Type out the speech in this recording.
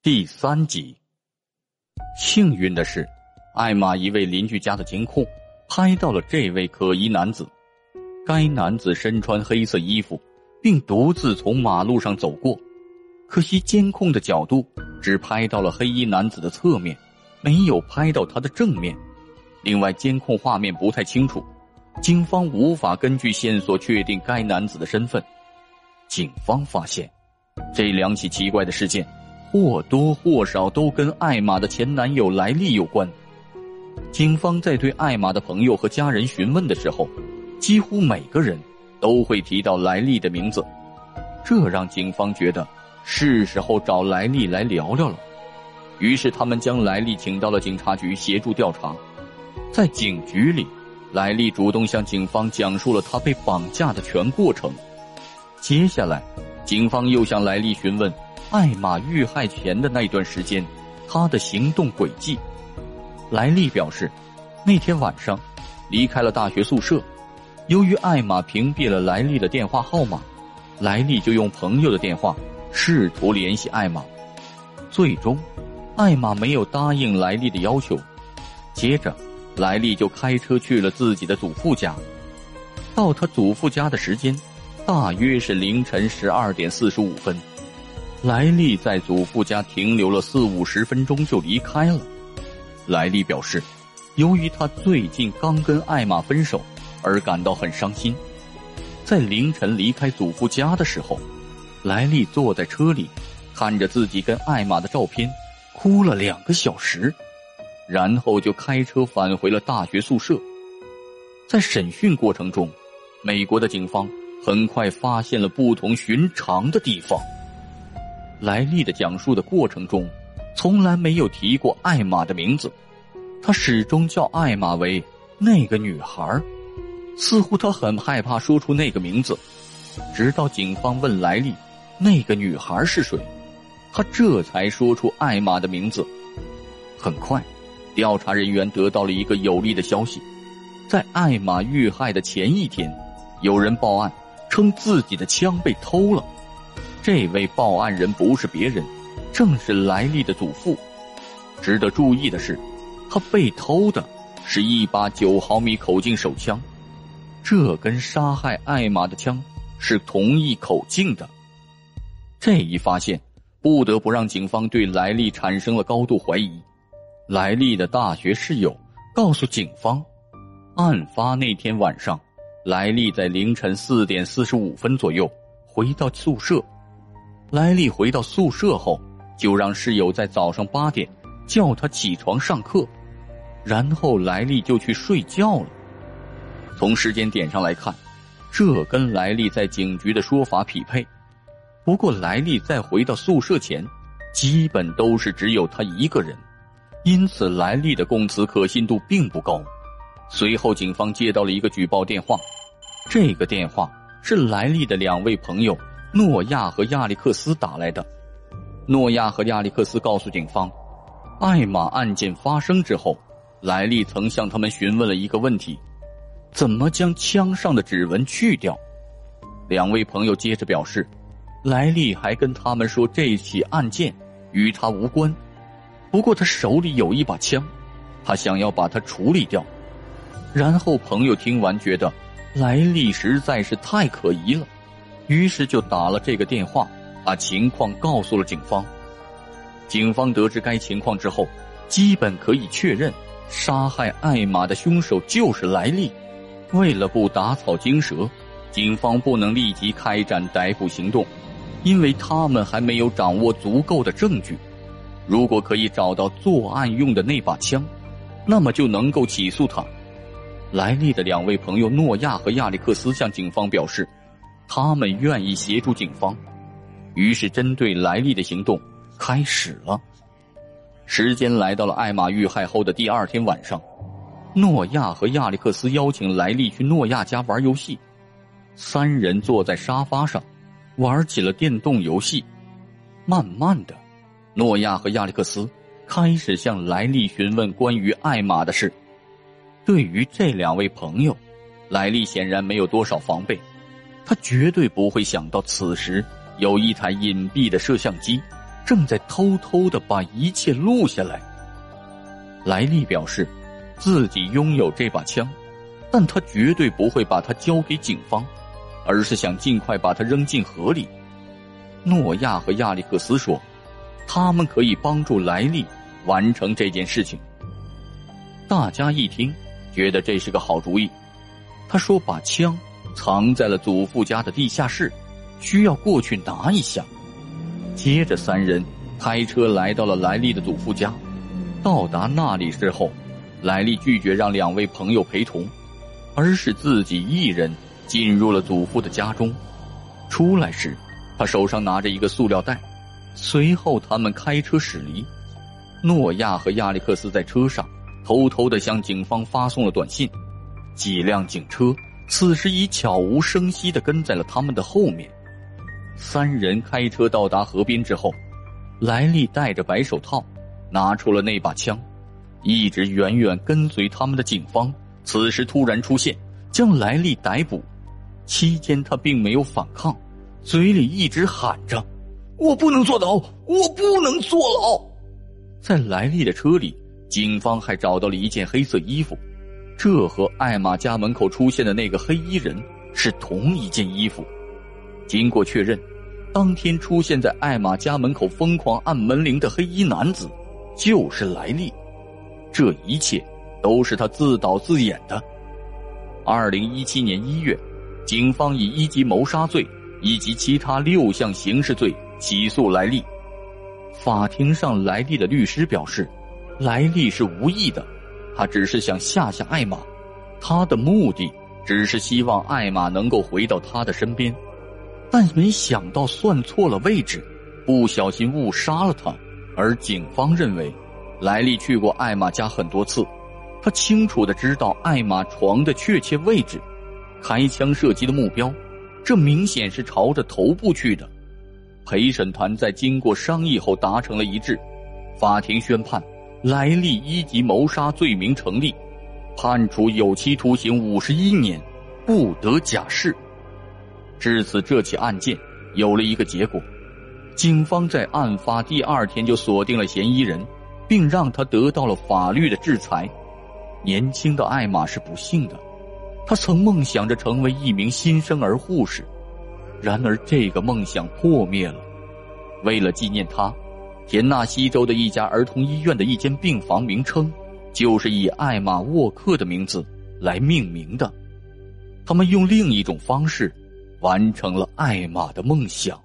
第三集。幸运的是，艾玛一位邻居家的监控拍到了这位可疑男子。该男子身穿黑色衣服，并独自从马路上走过。可惜监控的角度只拍到了黑衣男子的侧面，没有拍到他的正面。另外，监控画面不太清楚，警方无法根据线索确定该男子的身份。警方发现，这两起奇怪的事件或多或少都跟艾玛的前男友莱利有关。警方在对艾玛的朋友和家人询问的时候，几乎每个人都会提到莱利的名字，这让警方觉得是时候找莱利来聊聊了。于是，他们将莱利请到了警察局协助调查。在警局里，莱利主动向警方讲述了他被绑架的全过程。接下来，警方又向莱利询问艾玛遇害前的那段时间，他的行动轨迹。莱利表示，那天晚上离开了大学宿舍。由于艾玛屏蔽了莱利的电话号码，莱利就用朋友的电话试图联系艾玛。最终，艾玛没有答应莱利的要求。接着，莱利就开车去了自己的祖父家。到他祖父家的时间，大约是凌晨十二点四十五分。莱利在祖父家停留了四五十分钟就离开了。莱利表示，由于他最近刚跟艾玛分手。而感到很伤心，在凌晨离开祖父家的时候，莱利坐在车里，看着自己跟艾玛的照片，哭了两个小时，然后就开车返回了大学宿舍。在审讯过程中，美国的警方很快发现了不同寻常的地方。莱利的讲述的过程中，从来没有提过艾玛的名字，他始终叫艾玛为那个女孩似乎他很害怕说出那个名字，直到警方问莱利，那个女孩是谁，他这才说出艾玛的名字。很快，调查人员得到了一个有力的消息，在艾玛遇害的前一天，有人报案称自己的枪被偷了。这位报案人不是别人，正是莱利的祖父。值得注意的是，他被偷的是一把九毫米口径手枪。这跟杀害艾玛的枪是同一口径的，这一发现不得不让警方对莱利产生了高度怀疑。莱利的大学室友告诉警方，案发那天晚上，莱利在凌晨四点四十五分左右回到宿舍。莱利回到宿舍后，就让室友在早上八点叫他起床上课，然后莱利就去睡觉了。从时间点上来看，这跟莱利在警局的说法匹配。不过，莱利在回到宿舍前，基本都是只有他一个人，因此莱利的供词可信度并不高。随后，警方接到了一个举报电话，这个电话是莱利的两位朋友诺亚和亚历克斯打来的。诺亚和亚历克斯告诉警方，艾玛案件发生之后，莱利曾向他们询问了一个问题。怎么将枪上的指纹去掉？两位朋友接着表示，莱利还跟他们说这起案件与他无关，不过他手里有一把枪，他想要把它处理掉。然后朋友听完觉得莱利实在是太可疑了，于是就打了这个电话，把情况告诉了警方。警方得知该情况之后，基本可以确认杀害艾玛的凶手就是莱利。为了不打草惊蛇，警方不能立即开展逮捕行动，因为他们还没有掌握足够的证据。如果可以找到作案用的那把枪，那么就能够起诉他。莱利的两位朋友诺亚和亚历克斯向警方表示，他们愿意协助警方。于是，针对莱利的行动开始了。时间来到了艾玛遇害后的第二天晚上。诺亚和亚历克斯邀请莱利去诺亚家玩游戏，三人坐在沙发上，玩起了电动游戏。慢慢的，诺亚和亚历克斯开始向莱利询问关于艾玛的事。对于这两位朋友，莱利显然没有多少防备，他绝对不会想到此时有一台隐蔽的摄像机正在偷偷的把一切录下来。莱利表示，自己拥有这把枪，但他绝对不会把它交给警方，而是想尽快把它扔进河里。诺亚和亚历克斯说，他们可以帮助莱利完成这件事情。大家一听，觉得这是个好主意。他说：“把枪藏在了祖父家的地下室，需要过去拿一下。”接着，三人开车来到了莱利的祖父家。到达那里之后，莱利拒绝让两位朋友陪同，而是自己一人进入了祖父的家中。出来时，他手上拿着一个塑料袋。随后，他们开车驶离。诺亚和亚历克斯在车上偷偷的向警方发送了短信。几辆警车此时已悄无声息的跟在了他们的后面。三人开车到达河边之后，莱利戴着白手套，拿出了那把枪。一直远远跟随他们的警方此时突然出现，将莱利逮捕。期间他并没有反抗，嘴里一直喊着：“我不能坐牢，我不能坐牢。”在莱利的车里，警方还找到了一件黑色衣服，这和艾玛家门口出现的那个黑衣人是同一件衣服。经过确认，当天出现在艾玛家门口疯狂按门铃的黑衣男子，就是莱利。这一切都是他自导自演的。二零一七年一月，警方以一级谋杀罪以及其他六项刑事罪起诉莱利。法庭上，莱利的律师表示，莱利是无意的，他只是想吓吓艾玛，他的目的只是希望艾玛能够回到他的身边。但没想到算错了位置，不小心误杀了他。而警方认为，莱利去过艾玛家很多次，他清楚的知道艾玛床的确切位置，开枪射击的目标，这明显是朝着头部去的。陪审团在经过商议后达成了一致，法庭宣判莱利一级谋杀罪名成立，判处有期徒刑五十一年，不得假释。至此，这起案件有了一个结果。警方在案发第二天就锁定了嫌疑人，并让他得到了法律的制裁。年轻的艾玛是不幸的，她曾梦想着成为一名新生儿护士，然而这个梦想破灭了。为了纪念她，田纳西州的一家儿童医院的一间病房名称就是以艾玛沃克的名字来命名的。他们用另一种方式。完成了艾玛的梦想。